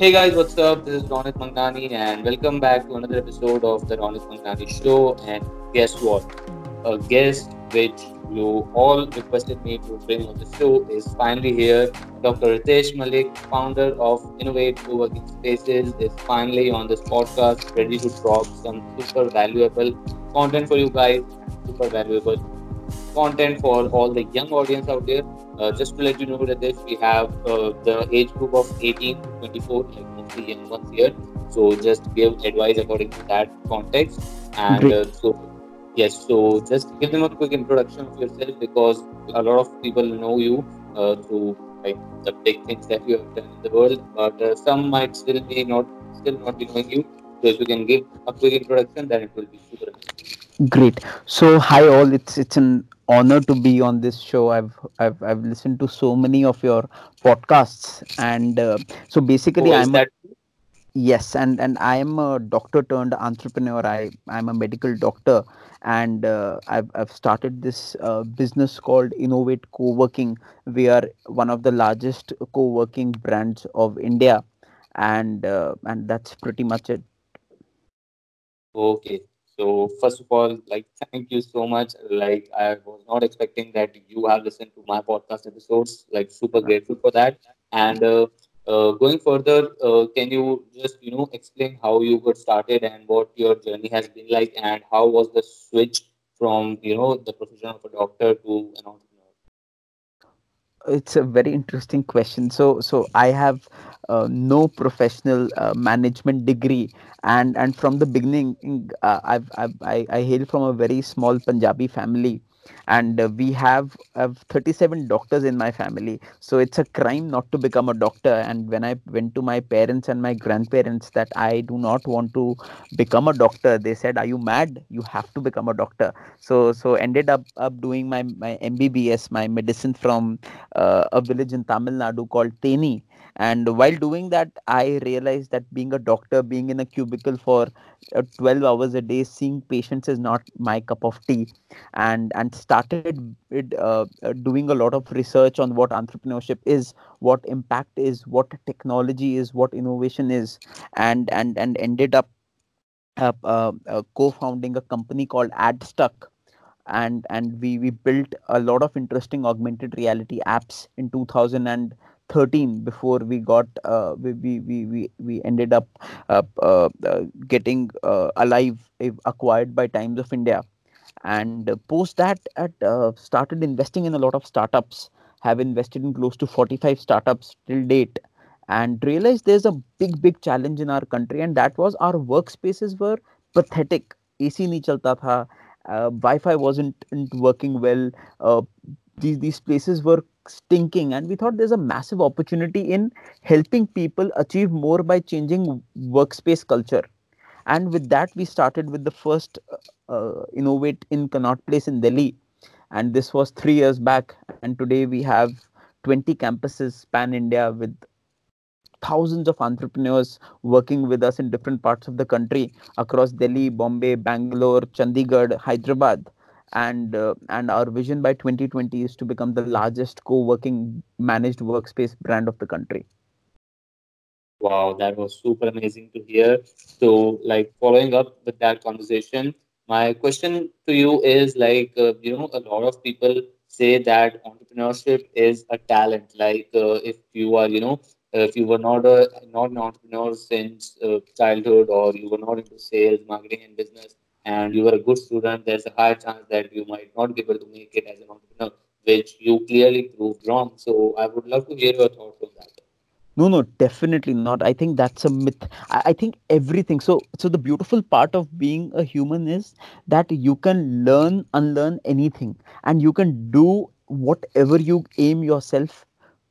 Hey guys, what's up? This is Ronit Mangnani, and welcome back to another episode of the Ronit Mangnani Show. And guess what? A guest which you all requested me to bring on the show is finally here. Dr. Ritesh Malik, founder of Innov8 Co-working Spaces, is finally on this podcast, ready to drop some super valuable content for you guys, super valuable content for all the young audience out there. Uh, just to let you know that this we have uh, the age group of 18 to 24, like mostly young ones here. So just give advice according to that context. And uh, so yes, so just give them a quick introduction of yourself because a lot of people know you uh, through like the big things that you have done in the world, but uh, some might still be not still not be knowing you. So if you can give a quick introduction, then it will be super. Great. So, hi all. It's it's an honor to be on this show. I've I've I've listened to so many of your podcasts, and uh, so basically, Oh, I'm a yes, and and I am a doctor turned entrepreneur. I I'm a medical doctor, and uh, I've I've started this uh, business called Innov8 Co-working. We are one of the largest co-working brands of India, and uh, and that's pretty much it. Okay. So first of all, like thank you so much. Like I was not expecting that you have listened to my podcast episodes. Like super grateful for that. And uh, uh, going further, uh, can you just you know explain how you got started and what your journey has been like, and how was the switch from you know the profession of a doctor to an entrepreneur? It's a very interesting question. So so i have uh, no professional uh, management degree. And and from the beginning uh, I've, I've i i hail from a very small punjabi family and uh, we have have 37 doctors in my family. So it's a crime not to become a doctor. And when i went to my parents and my grandparents that i do not want to become a doctor they said are you mad? You have to become a doctor. So so ended up up doing my my mbbs my medicine from uh, a village in Tamil Nadu called Theni. And while doing that, I realized that being a doctor, being in a cubicle for uh, 12 hours a day, seeing patients is not my cup of tea. And and started it, uh, uh, doing a lot of research on what entrepreneurship is, what impact is, what technology is, what innovation is, and and and ended up uh, uh, uh, co-founding a company called AdStuck and and we we built a lot of interesting augmented reality apps in 2013 before we got uh, we, we we we ended up uh, uh, uh, getting uh, alive acquired by times of india. And post that at uh, started investing in a lot of startups have invested in close to 45 startups till date and realized there's a big big challenge in our country and that was our workspaces were pathetic. Ac nahi chalta tha uh, wi-fi wasn't, wasn't working well these these places were stinking. And we thought there's a massive opportunity in helping people achieve more by changing workspace culture. And with that we started with the first uh, uh, Innov8 in Connaught Place in Delhi. And this was 3 years back. And today we have 20 campuses span India with thousands of entrepreneurs working with us in different parts of the country across Delhi, Bombay, Bangalore, Chandigarh, Hyderabad. And uh, and our vision by 2020 is to become the largest co-working managed workspace brand of the country. Wow, that was super amazing to hear. So, like following up with that conversation, my question to you is like, uh, you know, a lot of people say that entrepreneurship is a talent. Like, uh, if you are, you know, if you were not a not an entrepreneur since uh, childhood, or you were not into sales, marketing, and business, and you were a good student, there's a high chance that you might not be able to make it as an entrepreneur, which you clearly proved wrong. So, I would love to hear your thoughts on that. No, no, definitely not. I think that's a myth. I, I think everything. So, so the beautiful part of being a human is that you can learn, unlearn anything, and you can do whatever you aim yourself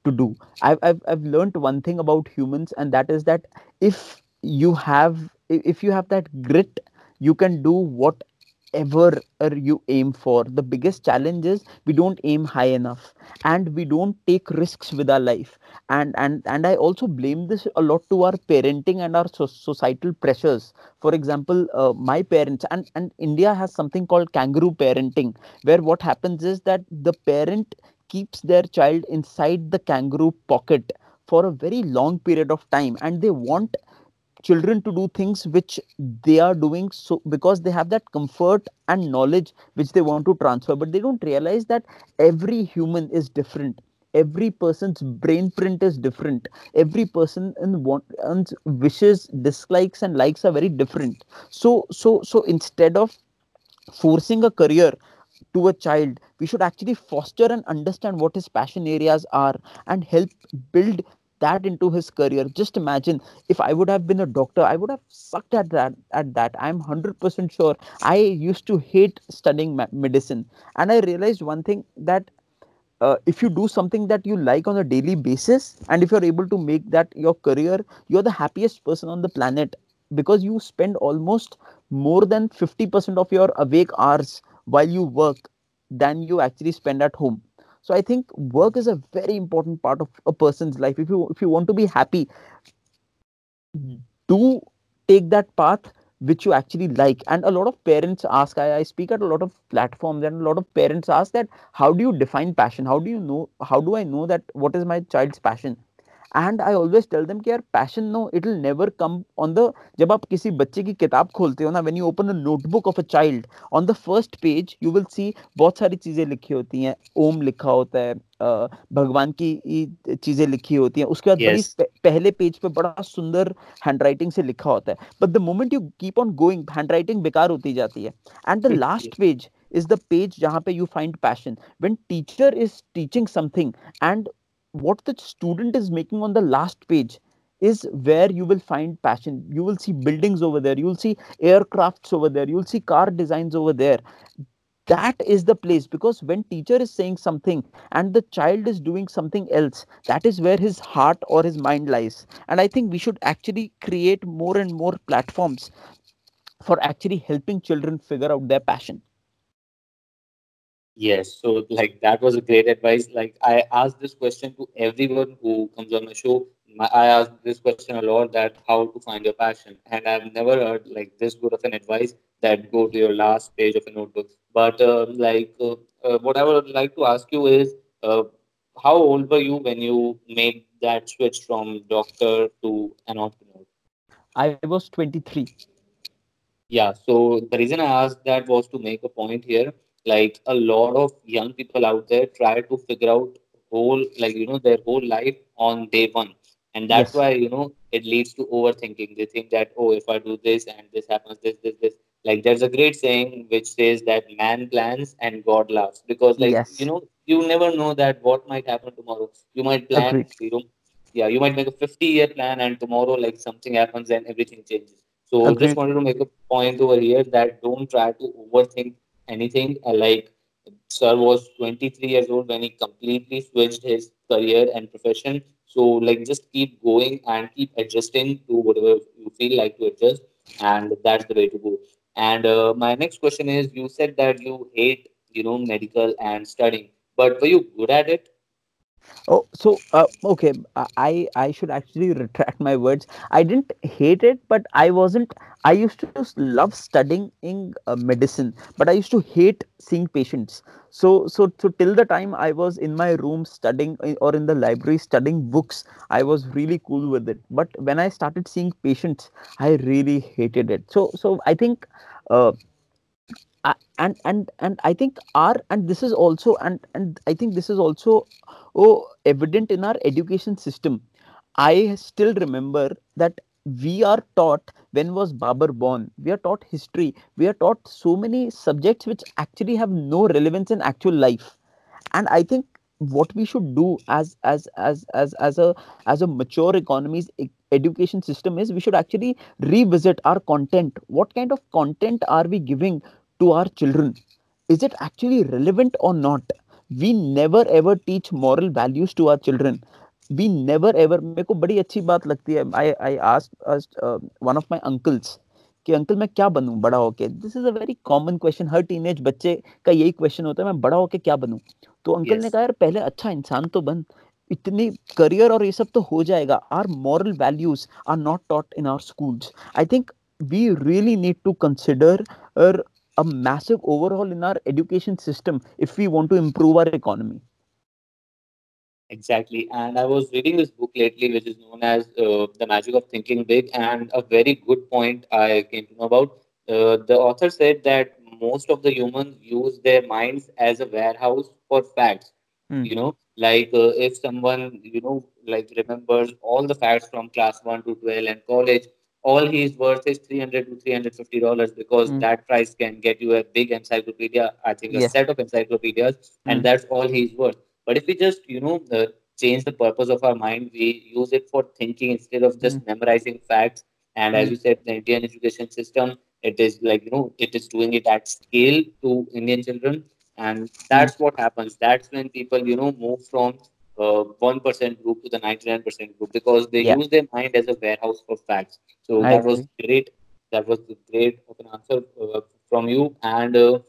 to do. I've I've I've learned one thing about humans, and that is that if you have if you have that grit, you can do whatever uh, you aim for. The biggest challenge is we don't aim high enough, and we don't take risks with our life and and and i also blame this a lot to our parenting and our so- societal pressures for example uh, my parents and and india has something called kangaroo parenting where what happens is that the parent keeps their child inside the kangaroo pocket for a very long period of time and they want children to do things which they are doing so because they have that comfort and knowledge which they want to transfer. But they don't realize that every human is different. Every person's brain print is different. Every person in one's wishes dislikes and likes are very different. So so so instead of forcing a career to a child we should actually foster and understand what his passion areas are and help build that into his career. Just imagine if i would have been a doctor i would have sucked at that at that. I'm 100% sure. I used to hate studying medicine. And i realized one thing that uh, if you do something that you like on a daily basis and if you're able to make that your career you're the happiest person on the planet. Because you spend almost more than 50% of your awake hours while you work than you actually spend at home so i think work is a very important part of a person's life. If you if you want to be happy hmm. do take that path which you actually like. And a lot of parents ask I, I speak at a lot of platforms and a lot of parents ask that how do you define passion? How do you know how do i know that what is my child's passion and I always tell them कि यार passion no it will never come on the जब आप किसी बच्चे की किताब खोलते हो ना when you open the notebook of a child on the first page you will see बहुत सारी चीज़ें लिखी होती हैं। ओम लिखा होता है भगवान की चीज़ें लिखी होती हैं। उसके बाद yes. बड़ी पहले पेज पे बड़ा सुंदर हैंडराइटिंग से लिखा होता है। But the moment you keep on going handwriting बेकार होती जाती है। And the last page is the page जहाँ पे you find passion when teacher is teaching something and what the student is making on the last page is where you will find passion. You will see buildings over there. You will see aircrafts over there. You will see car designs over there. That is the place because when teacher is saying something and the child is doing something else that is where his heart or his mind lies. And i think we should actually create more and more platforms for actually helping children figure out their passion Yes, so like that was a great advice. Like I ask this question to everyone who comes on the show. My, I ask this question a lot that how to find your passion, and I've never heard like this good of an advice that go to your last page of a notebook. But uh, like uh, uh, what I would like to ask you is, uh, how old were you when you made that switch from doctor to an entrepreneur? I was twenty three. Yeah, so the reason I asked that was to make a point here like a lot of young people out there try to figure out whole like you know their whole life on day one and that's yes. why you know it leads to overthinking they think that oh if i do this and this happens this this this like there's a great saying which says that man plans and god laughs because like yes. you know you never know that what might happen tomorrow you might plan Agreed. you know yeah you might make a 50 year plan and tomorrow like something happens and everything changes so Agreed. just wanted to make a point over here that don't try to overthink anything. Uh, like Sir was 23 years old when he completely switched his career and profession. So like just keep going and keep adjusting to whatever you feel like to adjust, and that's the way to go. And uh, my next question is: You said that you hate you know medical and studying, but were you good at it? Oh, so uh, okay. I I should actually retract my words. I didn't hate it, but I wasn't. I used to love studying in uh, medicine, but I used to hate seeing patients. So so so till the time I was in my room studying uh, or in the library studying books, I was really cool with it. But when I started seeing patients, I really hated it. So so I think. Uh, and and and i think our and this is also and and i think this is also oh evident in our education system. I still remember that we are taught when was Babur born? We are taught history. We are taught so many subjects which actually have no relevance in actual life. And i think what we should do as as as as as a as a mature economy's education system is we should actually revisit our content. What kind of content are we giving to our children is it actually relevant or not? We never ever teach moral values to our children. We never ever मेरे को बड़ी अच्छी बात लगती है। I I asked one of my uncles कि uncle मैं क्या बनूं? बड़ा होके? This is a very common question her teenage बच्चे का यही क्वेश्चन होता है मैं बड़ा होके क्या बनूं? तो अंकल yes. ने कहा यार पहले अच्छा इंसान तो बन। इतनी करियर और ये सब तो हो जाएगा। Our moral values are not taught in our schools I think we really need to consider a massive overhaul in our education system if we want to improve our economy Exactly. And I was reading this book lately, which is known as uh, The Magic of Thinking Big. And a very good point I came to know about. Uh, the author said that most of the humans use their minds as a warehouse for facts. Hmm. You know, like uh, if someone, you know, like remembers all the facts from class 1 to 12 and college, all he's worth is 300 to $350 because Hmm. that price can get you a big encyclopedia, I think a Yes. set of encyclopedias, and Hmm. that's all he's worth but if we just, you know, uh, change the purpose of our mind, we use it for thinking instead of Hmm. just memorizing facts. And as Hmm. you said, the Indian education system, it is like, you know, it is doing it at scale to Indian children. And Hmm. that's what happens. That's when people, you know, move from uh, 1% group to the 99% group because they Yeah, use their mind as a warehouse for facts. So I that was great. That was a great open answer uh, from you. And uh,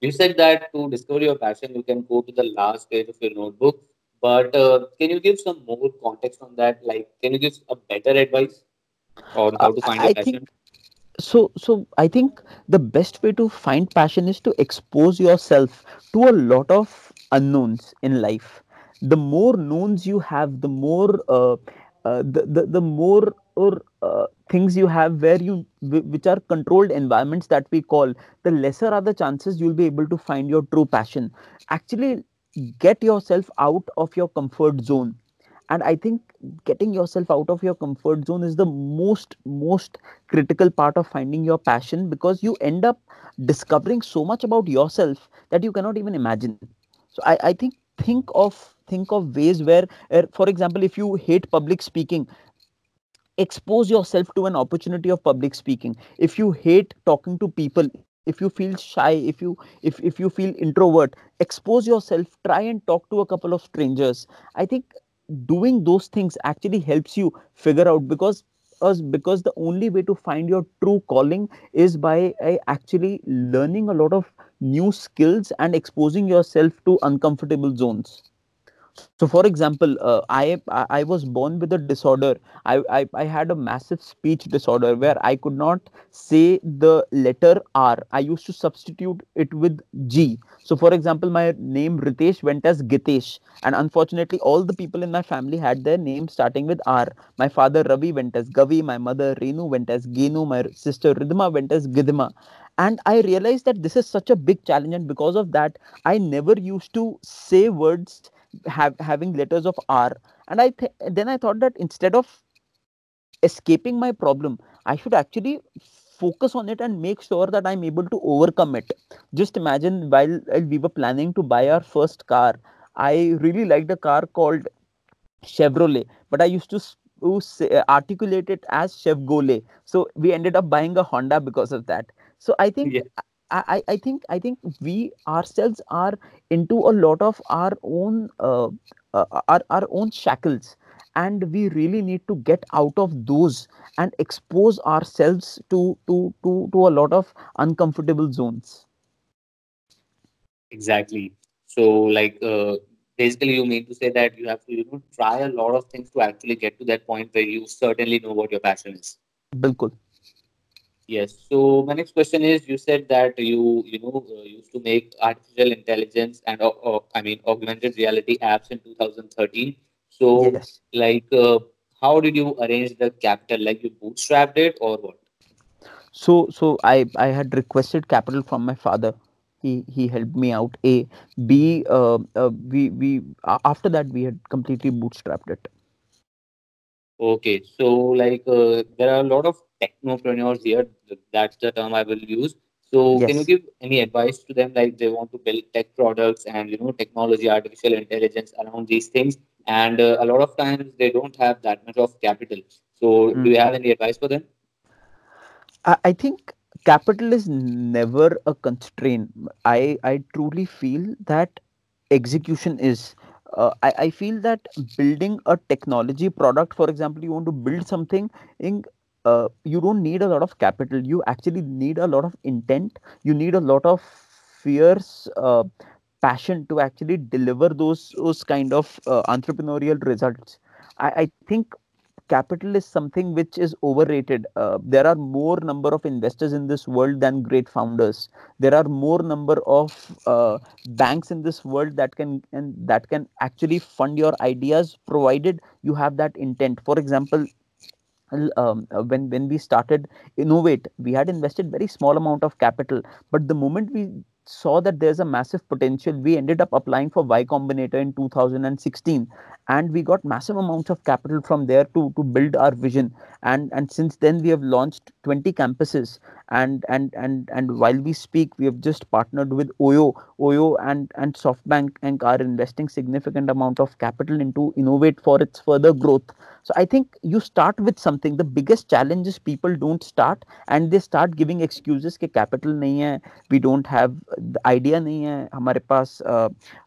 you said that to discover your passion, you can go to the last page of your notebook. But uh, can you give some more context on that? Like, can you give a better advice on Uh, how to I find your I think passion? so so i think the best way to find passion is to expose yourself to a lot of unknowns in life the more knowns you have the more uh, uh, the, the the more or uh, things you have where you which are controlled environments that we call the lesser are the chances you'll be able to find your true passion. Actually get yourself out of your comfort zone. And i think getting yourself out of your comfort zone is the most most critical part of finding your passion because you end up discovering so much about yourself that you cannot even imagine. So i, I think think of think of ways where, where for example if you hate public speaking expose yourself to an opportunity of public speaking. If you hate talking to people if you feel shy if you if, if you feel introvert expose yourself. Try and talk to a couple of strangers. I think doing those things actually helps you figure out because us because the only way to find your true calling is by uh, actually learning a lot of new skills and exposing yourself to uncomfortable zones so for example uh, i i was born with a disorder. I, I i had a massive speech disorder where i could not say the letter r. I used to substitute it with g. So for example my name ritesh went as gitesh. And unfortunately all the people in my family had their names starting with r. My father ravi went as gavi my mother renu went as genu my sister ridhima went as gidima and i realized that this is such a big challenge and because of that i never used to say words have having letters of R. And I th- then I thought that instead of escaping my problem, I should actually focus on it and make sure that I'm able to overcome it. Just imagine while, we were planning to buy our first car, I really liked a car called Chevrolet, but I used to articulate it as Chevgole. So we ended up buying a Honda because of that. So I think Yeah, I, I think I think we ourselves are into a lot of our own uh, uh, our, our own shackles and we really need to get out of those and expose ourselves to to to, to a lot of uncomfortable zones exactly. So, like, uh, basically, you mean to say that you have to, you know, try a lot of things to actually get to that point where you certainly know what your passion is. bilkul Yes. So my next question is: You said that you you know uh, used to make artificial intelligence and uh, uh, I mean augmented reality apps in 2013. So yes like, uh, how did you arrange the capital? Like you bootstrapped it or what? so so i i had requested capital from my father he he helped me out a b uh, uh, we we a- after that we had completely bootstrapped it Okay. So like, uh, there are a lot of technopreneurs here. That's the term I will use. So can you give any advice to them? Like they want to build tech products and you know technology, artificial intelligence around these things, and uh, a lot of times they don't have that much of capital. So do Mm. you have any advice for them? I, I think capital is never a constraint i i truly feel that execution is uh, I, I feel that building a technology product for example you want to build something in uh, you don't need a lot of capital. You actually need a lot of intent. You need a lot of fierce uh, passion to actually deliver those those kind of uh, entrepreneurial results. I, I think capital is something which is overrated. Uh, there are more number of investors in this world than great founders. There are more number of uh, banks in this world that can and that can actually fund your ideas provided you have that intent. For example um, uh, when when we started Innov8 we had invested very small amount of capital. But the moment we saw that there's a massive potential. We ended up applying for y combinator in 2016 and we got massive amounts of capital from there to to build our vision. And and since then we have launched 20 campuses. And and and and while we speak we have just partnered with oyo. Oyo and and softbank and are investing significant amount of capital into Innov8 for its further growth. So i think you start with something. The biggest challenge is people don't start and they start giving excuses ke capital nahi hai we don't have idea नहीं है हमारे पास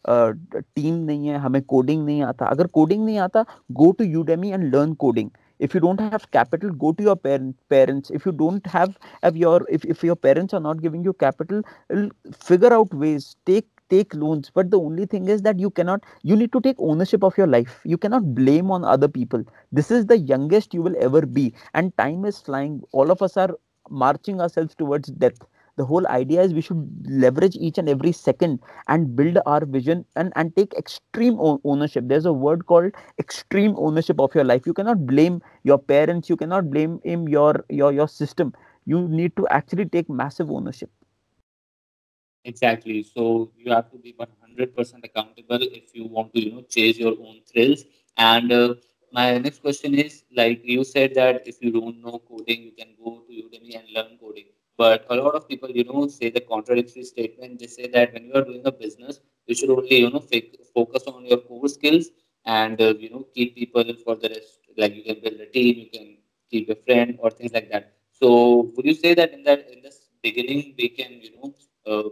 team नहीं है हमें coding नहीं आता अगर coding नहीं आता go to udemy and learn coding if you don't have capital go to your parent, parents if you don't have, have your if, if your parents are not giving you capital figure out ways take take loans but the only thing is that you cannot you need to take ownership of your life you cannot blame on other people this is the youngest you will ever be and time is flying all of us are marching ourselves towards death the whole idea is we should leverage each and every second and build our vision and, and take extreme ownership. There's a word called extreme ownership of your life. You cannot blame your parents. You cannot blame him your your your system. You need to actually take massive ownership. Exactly. So you have to be 100% accountable if you want to you know chase your own thrills. And uh, my next question is like you said that if you don't know coding you can go to udemy and learn coding but a lot of people, you know, say the contradictory statement. They say that when you are doing a business, you should only, you know, focus on your core skills and, uh, you know, keep people for the rest. Like you can build a team, you can keep a friend or things like that. So would you say that in that in this beginning we can, you know, uh,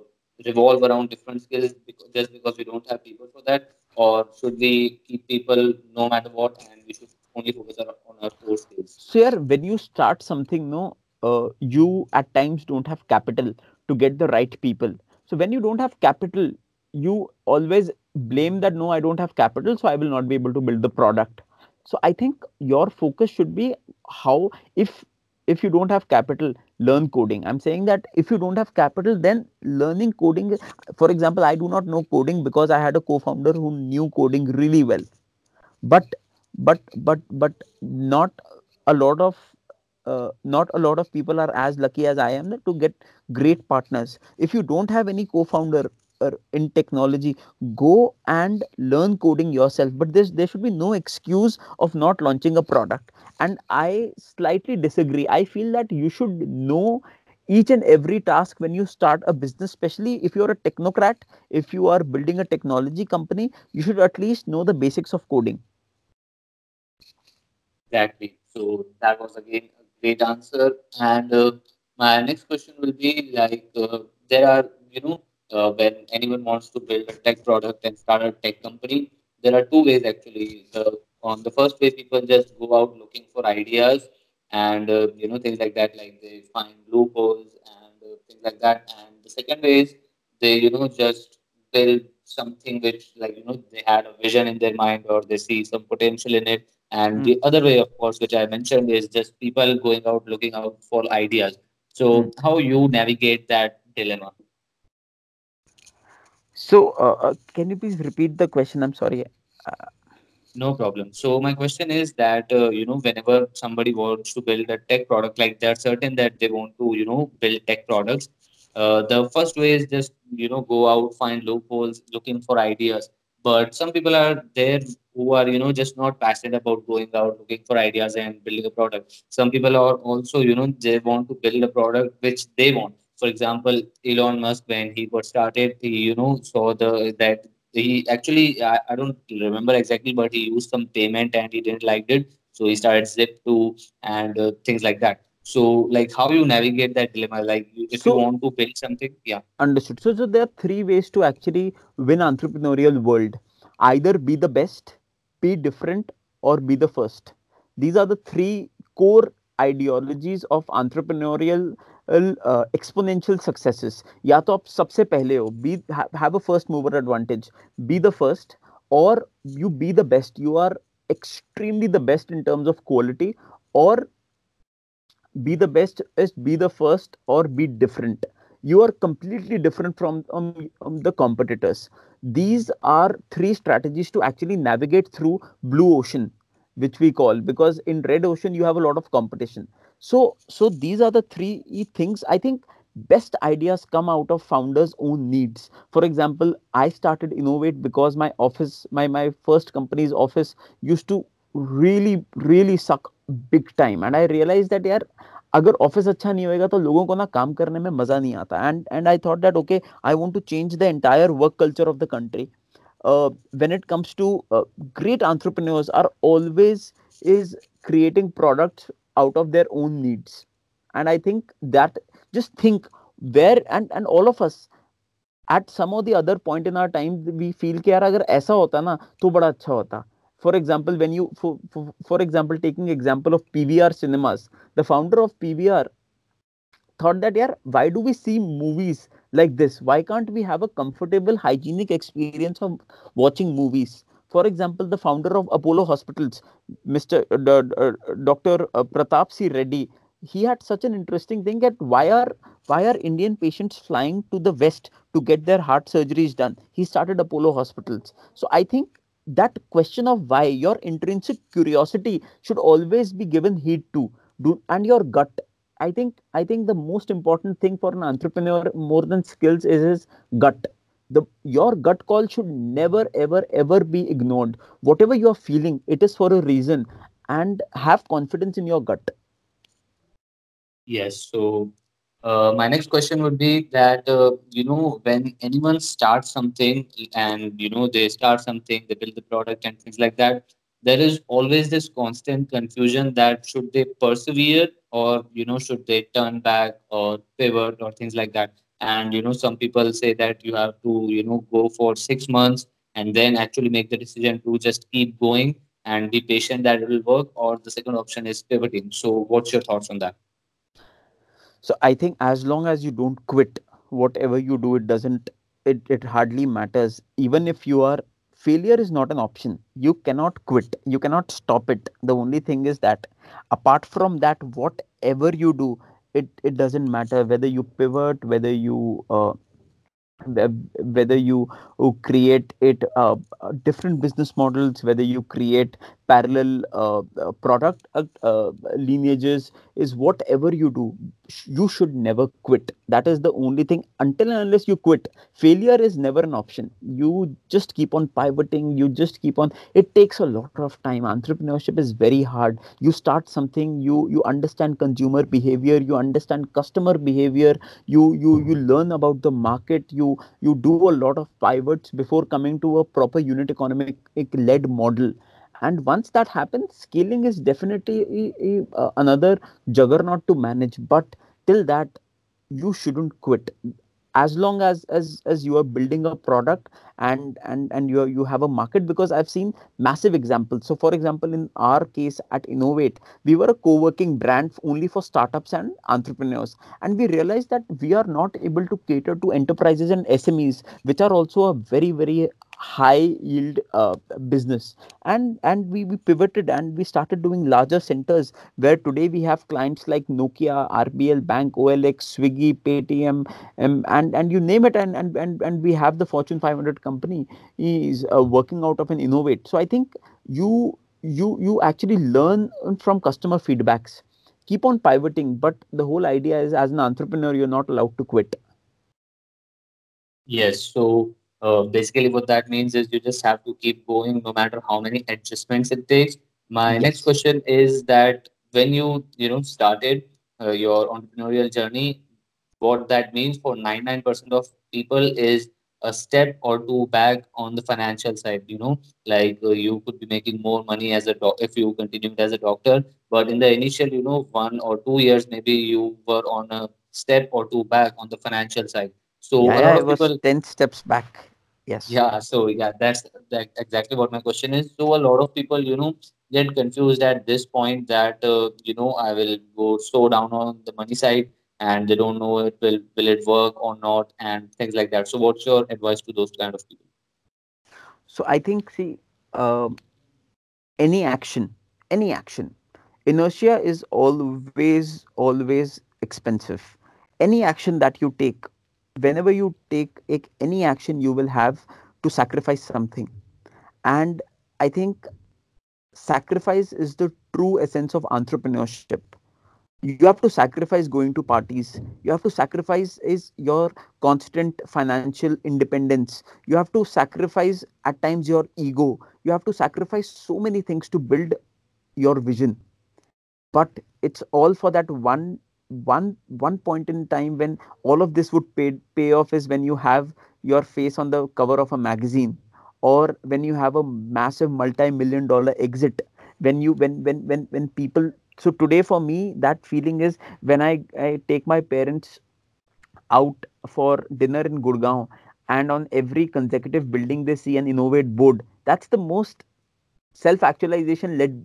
revolve around different skills because, just because we don't have people for that, or should we keep people no matter what, and we should only focus on our core skills? So, yeah, when you start something, no, uh, you at times don't have capital to get the right people. So when you don't have capital you always blame that no i don't have capital so i will not be able to build the product. So i think your focus should be how if if you don't have capital learn coding. I'm saying that if you don't have capital then learning coding for example i do not know coding because i had a co-founder who knew coding really well. But but but but not a lot of uh, not a lot of people are as lucky as I am to get great partners. If you don't have any co-founder uh, in technology, go and learn coding yourself. But this, there should be no excuse of not launching a product. And I slightly disagree. I feel that you should know each and every task when you start a business, especially if you're a technocrat, if you are building a technology company, you should at least know the basics of coding. Exactly. So that was again great answer. And uh, my next question will be like, uh, there are, you know, uh, when anyone wants to build a tech product and start a tech company, there are two ways actually. The, on the first way, people just go out looking for ideas and, uh, you know, things like that, like they find loopholes and uh, things like that. And the second way is they, you know, just build something which, like, you know, they had a vision in their mind or they see some potential in it and mm. the other way, of course, which I mentioned, is just people going out looking out for ideas. So, mm. how you navigate that dilemma? So, uh, uh, can you please repeat the question? I'm sorry. Uh, no problem. So my question is that uh, you know whenever somebody wants to build a tech product, like they're certain that they want to you know build tech products, uh, the first way is just you know go out find loopholes, looking for ideas but some people are there who are you know just not passionate about going out looking for ideas and building a product. Some people are also you know they want to build a product which they want. For example elon musk when he got started he you know saw the that he actually I, I don't remember exactly but he used some payment and he didn't like it. So he started zip2 and uh, things like that. So like how you navigate that dilemma? Like if so, you want to build something yeah. Understood. So, so there are three ways to actually win entrepreneurial world. Either be the best be different or be the first these are the three core ideologies of entrepreneurial uh, exponential successes या तो आप सबसे पहले हो be have a first mover advantage be the first or you be the best you are extremely the best in terms of quality or be the best is be the first or be different you are completely different from um, um, the competitors. These are three strategies to actually navigate through blue ocean which we call because in red ocean you have a lot of competition. So so these are the three things. I think best ideas come out of founders own needs. For example i started Innov8 because my office my my first company's office used to really really suck big time. And i realized that यार अगर office अच्छा नहीं होएगा तो लोगों को ना काम करने में मज़ा नहीं आता। And and I thought that okay I want to change the entire work culture of the country when it comes to great entrepreneurs are always is creating products out of their own needs and I think that just think where and and all of us at some of the other point in our time we feel के यार अगर ऐसा होता ना तो बड़ा अच्छा होता। For example when you for, for, for example taking example of pvr cinemas the founder of pvr thought that yeah why do we see movies like this? Why can't we have a comfortable hygienic experience of watching movies? For example the founder of apollo hospitals mr uh, uh, dr uh, pratap c. Reddy he had such an interesting thing that why are why are indian patients flying to the west to get their heart surgeries done? He started apollo hospitals. So i think that question of why your intrinsic curiosity should always be given heed to do and your gut. I think i think the most important thing for an entrepreneur more than skills is his gut. The your gut call should never ever ever be ignored. Whatever you are feeling it is for a reason and have confidence in your gut. Yes. So uh, my next question would be that uh, you know when anyone starts something and you know they start something, they build the product and things like that. There is always this constant confusion that should they persevere or you know should they turn back or pivot or things like that. And you know some people say that you have to you know go for six months and then actually make the decision to just keep going and be patient that it will work. Or the second option is pivoting. So what's your thoughts on that? So i think as long as you don't quit whatever you do it doesn't it, it hardly matters. Even if you are failure is not an option. You cannot quit. You cannot stop it. The only thing is that apart from that whatever you do it it doesn't matter whether you pivot whether you uh, whether you uh, create it uh, uh, different business models whether you create parallel uh, uh, product uh, uh, lineages is whatever you do you should never quit. That is the only thing. Until and unless you quit failure is never an option. You just keep on pivoting. You just keep on it takes a lot of time. Entrepreneurship is very hard. You start something you you understand consumer behavior you understand customer behavior. You you you learn about the market. You you do a lot of pivots before coming to a proper unit economic led model and once that happens scaling is definitely uh, another juggernaut to manage. But till that you shouldn't quit. As long as as as you are building a product and and and you are- you have a market because i've seen massive examples. So for example in our case at Innov8 we were a co-working brand only for startups and entrepreneurs. And we realized that we are not able to cater to enterprises and smes which are also a very very high yield uh, business. And and we, we pivoted and we started doing larger centers where today we have clients like nokia rbl bank olx swiggy paytm um, and and you name it. And, and and and we have the fortune 500 company is uh, working out of an Innov8. So i think you you you actually learn from customer feedbacks. Keep on pivoting but the whole idea is as an entrepreneur you're not allowed to quit. Yes. So uh, basically, what that means is you just have to keep going no matter how many adjustments it takes. My next question is that when you you know started uh, your entrepreneurial journey, what that means for 99% of people is a step or two back on the financial side. You know, like uh, you could be making more money as a doc if you continued as a doctor, but in the initial, you know, one or two years, maybe you were on a step or two back on the financial side so yeah a yeah it was people, 10 steps back yes yeah. So yeah, that's that exactly what my question is. So a lot of people, you know, get confused at this point that uh, you know I will go slow down on the money side, and they don't know it will will it work or not, and things like that. So what's your advice to those kind of people? so i think see um any action any action inertia is always always expensive any action that you take whenever you take, any action you will have to sacrifice something. And i think sacrifice is the true essence of entrepreneurship. You have to sacrifice going to parties. You have to sacrifice is your constant financial independence. You have to sacrifice at times your ego. You have to sacrifice so many things to build your vision. But it's all for that one one one point in time when all of this would pay pay off is when you have your face on the cover of a magazine or when you have a massive multi-million dollar exit. When you when when when when people so today for me that feeling is when i, I take my parents out for dinner in gurgaon and on every consecutive building they see an Innov8 board that's the most self actualization led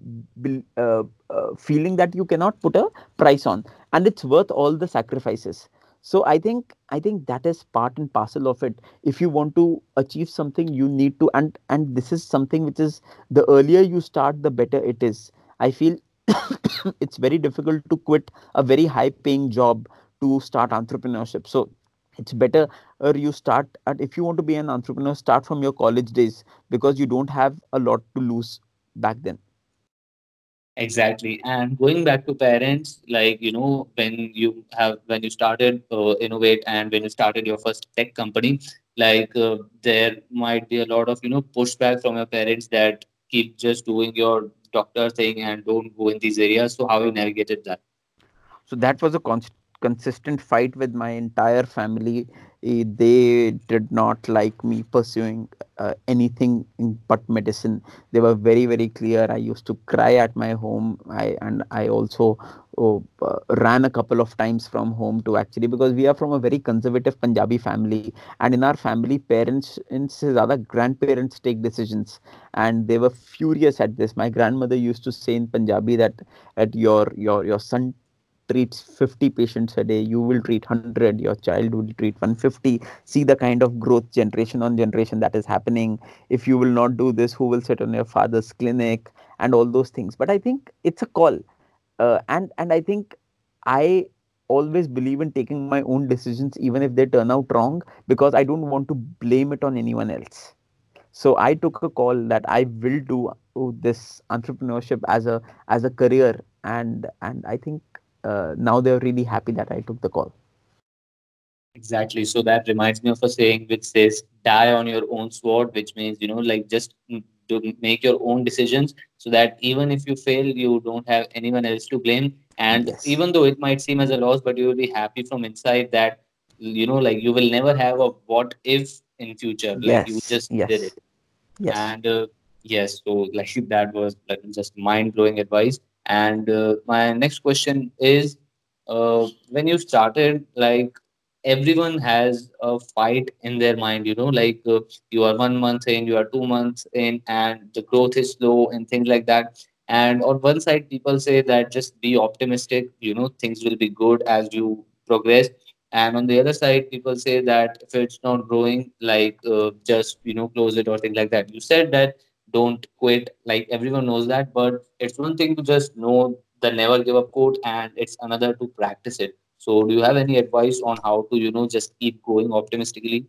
uh, uh, feeling that you cannot put a price on. And it's worth all the sacrifices. So i think i think that is part and parcel of it. If you want to achieve something you need to and and this is something which is the earlier you start the better it is. I feel it's very difficult to quit a very high paying job to start entrepreneurship. So it's better or you start at if you want to be an entrepreneur start from your college days because you don't have a lot to lose back then Exactly. And going back to parents, like, you know, when you have, when you started uh, Innov8 and when you started your first tech company, like, uh, there might be a lot of, you know, pushback from your parents that keep just doing your doctor thing and don't go in these areas. So, how you navigated that? so that was a const- consistent fight with my entire family Eh, they did not like me pursuing uh, anything but medicine. They were very very clear. I used to cry at my home. I and i also oh, uh, ran a couple of times from home to actually because we are from a very conservative punjabi family. And in our family parents and other grandparents take decisions. And they were furious at this. My grandmother used to say in punjabi that at your your your son treats 50 patients a day you will treat 100 your child will treat 150 see the kind of growth generation on generation that is happening. If you will not do this who will sit on your father's clinic and all those things. But i think it's a call. Uh, and and i think i always believe in taking my own decisions even if they turn out wrong because i don't want to blame it on anyone else. So i took a call that i will do this entrepreneurship as a as a career. And and i think uh, now they're really happy that I took the call. Exactly. So that reminds me of a saying which says, die on your own sword, which means, you know, like just to make your own decisions so that even if you fail, you don't have anyone else to blame. And Yes. even though it might seem as a loss, but you will be happy from inside that, you know, like you will never have a what if in future. Like you Yes. just did it. Yes. And uh, yes, so like that was like just mind blowing advice. And uh, my next question is, uh, when you started, like everyone has a fight in their mind, you know, like uh, you are one month in, you are two months in, and the growth is slow and things like that. And on one side, people say that just be optimistic, you know, things will be good as you progress and on the other side people say that if it's not growing like uh, just you know close it or things like that you said that don't quit. Like everyone knows that but it's one thing to just know the never give up quote and it's another to practice it. So do you have any advice on how to you know just keep going optimistically?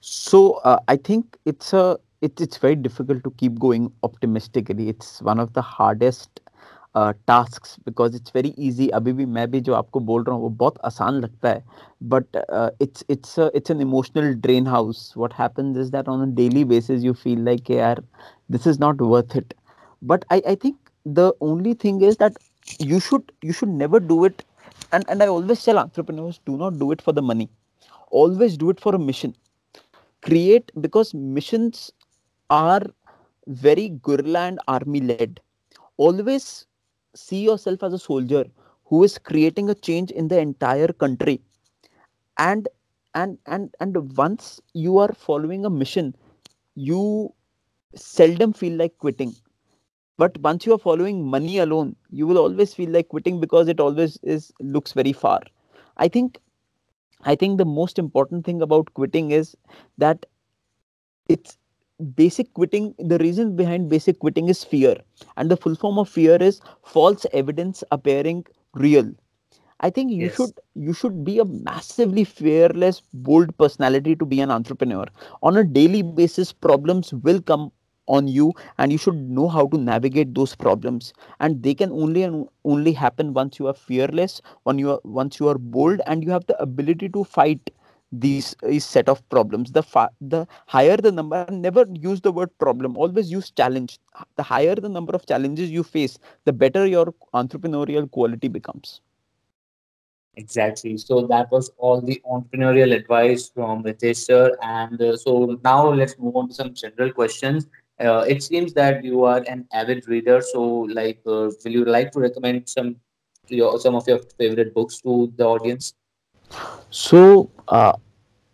So uh, I think it's a it's it's very difficult to keep going optimistically. It's one of the hardest uh, tasks because it's very easy. अभी भी मैं भी जो आपको बोल रहा हूँ वो बहुत आसान लगता है but uh, it's it's a, it's an emotional drain house. What happens is that on a daily basis you feel like यार this is not worth it. But I I think the only thing is that you should you should never do it and and I always tell entrepreneurs do not do it for the money. Always do it for a mission create because missions are very guerrilla and army led always see yourself as a soldier who is creating a change in the entire country. And and and and once you are following a mission you seldom feel like quitting. But once you are following money alone you will always feel like quitting because it always is looks very far. I think i think the most important thing about quitting is that it's basic quitting the reason behind basic quitting is fear and the full form of fear is false evidence appearing real I think you Yes. should you should be a massively fearless, bold personality to be an entrepreneur. On a daily basis, problems will come on you, and you should know how to navigate those problems. And they can only and only happen once you are fearless, when you are once you are bold, and you have the ability to fight these, these set of problems. The fa- the higher the number, never use the word problem. Always use challenge. The higher the number of challenges you face, the better your entrepreneurial quality becomes. Exactly. So that was all the entrepreneurial advice from Ritesh sir. And uh, so now let's move on to some general questions. Uh, it seems that you are an avid reader. So, like, uh, will you like to recommend some your some of your favorite books to the audience? So, uh,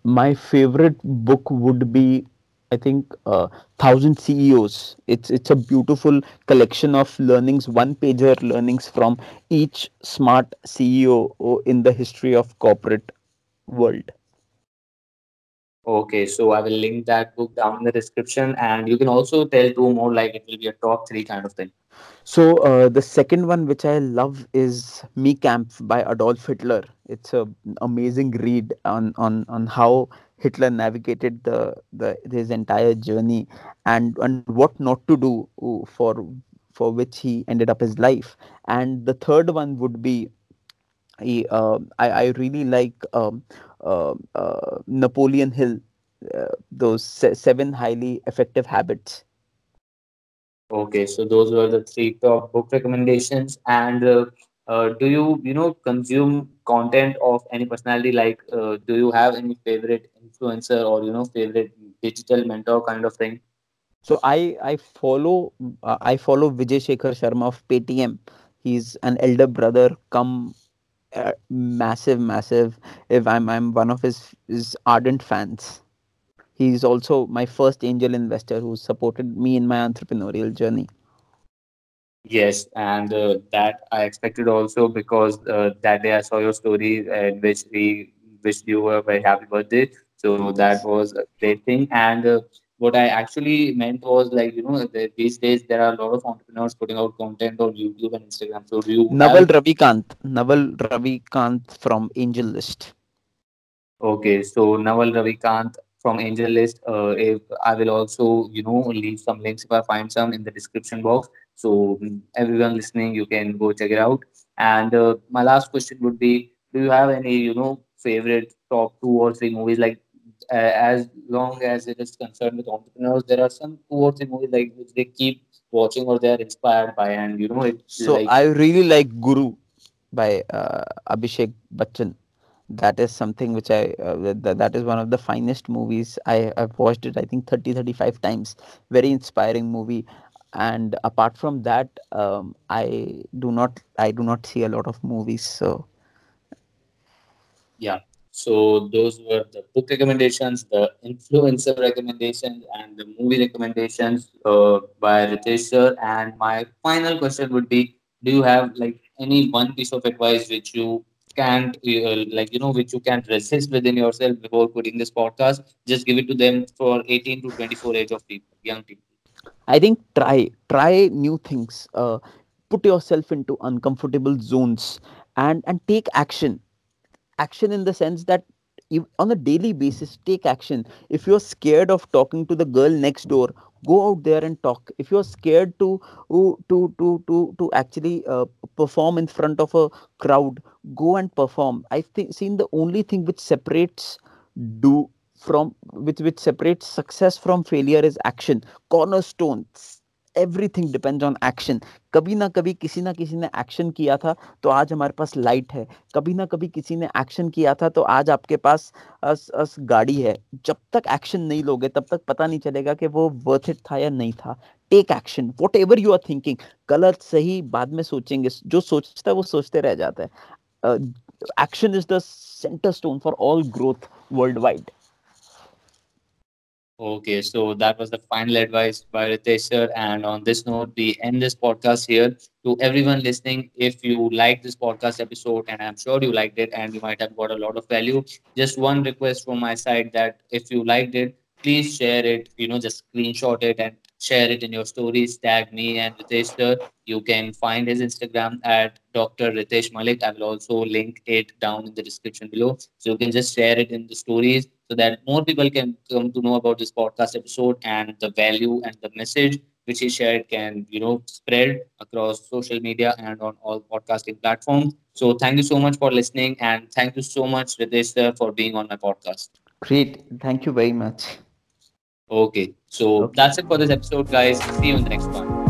my favorite book would be, I think, uh, Thousand CEOs. It's it's a beautiful collection of learnings, one pager learnings from each smart CEO in the history of corporate world. Okay, so I will link that book down in the description, and you can also tell two more, like it will be a top three kind of thing. So uh, the second one, which I love, is Mein Kampf by Adolf Hitler. It's a amazing read on on on how Hitler navigated the the his entire journey and and what not to do uh, for for which he ended up his life. And the third one would be uh, I I really like um, Napoleon Hill. Uh, those se- seven highly effective habits Okay, so those were the three top book recommendations. And uh, uh, do you, you know, consume content of any personality? Like, uh, do you have any favorite influencer or you know, favorite digital mentor kind of thing? So I I follow uh, I follow Vijay Shekhar Sharma of Paytm. He's an elder brother, come uh, massive, massive. If I'm I'm one of his his ardent fans. He's also my first angel investor who supported me in my entrepreneurial journey. Yes, and uh, that I expected also because uh, that day I saw your story in which we wished you a very happy birthday. So that was a great thing. And uh, what I actually meant was like, you know, the, these days there are a lot of entrepreneurs putting out content on YouTube and Instagram. So do you Naval have Ravikant, Naval Ravikant from AngelList. Okay, so Naval Ravikant from AngelList. Uh, if I will also, you know, leave some links if I find some in the description box. So mm, everyone listening, you can go check it out. And uh, my last question would be: Do you have any, you know, favorite top two or three movies? Like, uh, as long as it is concerned with entrepreneurs, there are some two or three movies like which they keep watching or they are inspired by, and you know, it So like I really like Guru by uh, Abhishek Bachchan. that is something which i uh, th- that is one of the finest movies i i've watched it i think 30 35 times very inspiring movie and apart from that um, i do not i do not see a lot of movies so Yeah. So those were the book recommendations, the influencer recommendations, and the movie recommendations uh, by Ritesh sir. And my final question would be: Do you have like any one piece of advice which you can't uh, like you know which you can't resist within yourself before putting this podcast? Just give it to them for 18 to 24 age of people, young people. i think try try new things uh, put yourself into uncomfortable zones and and take action action in the sense that you, on a daily basis take action. If you're scared of talking to the girl next door go out there and talk. If you're scared to to to to to, actually uh, perform in front of a crowd go and perform. I think seen the only thing which separates do from which which separates success from failure is action. Cornerstone everything depends on action कभी ना कभी किसी ना किसी ने action किया था तो आज हमारे पास लाइट है। कभी ना कभी किसी ने एक्शन किया था तो आज आपके पास अस, अस गाड़ी है। जब तक एक्शन नहीं लोगे तब तक पता नहीं चलेगा कि वो वर्थ इट था या नहीं था। Take action whatever you are thinking गलत सही बाद में सोचेंगे। जो सोचता है वो सोचते रह जाता है। Action is the centre stone for all growth worldwide Okay, so that was the final advice by Ritesh sir. And on this note, we end this podcast here. To everyone listening, if you like this podcast episode, and I'm sure you liked it, and you might have got a lot of value, just one request from my side that if you liked it, please share it. You know, just screenshot it and share it in your stories. Tag me and Ritesh sir. You can find his Instagram at Dr. Ritesh Malik. I will also link it down in the description below. So you can just share it in the stories so that more people can come to know about this podcast episode and the value and the message which he shared can, you know, spread across social media and on all podcasting platforms. So thank you so much for listening and thank you so much, Ritesh sir, for being on my podcast. Great. Thank you very much. Okay, so Okay. that's it for this episode, guys. See you in the next one.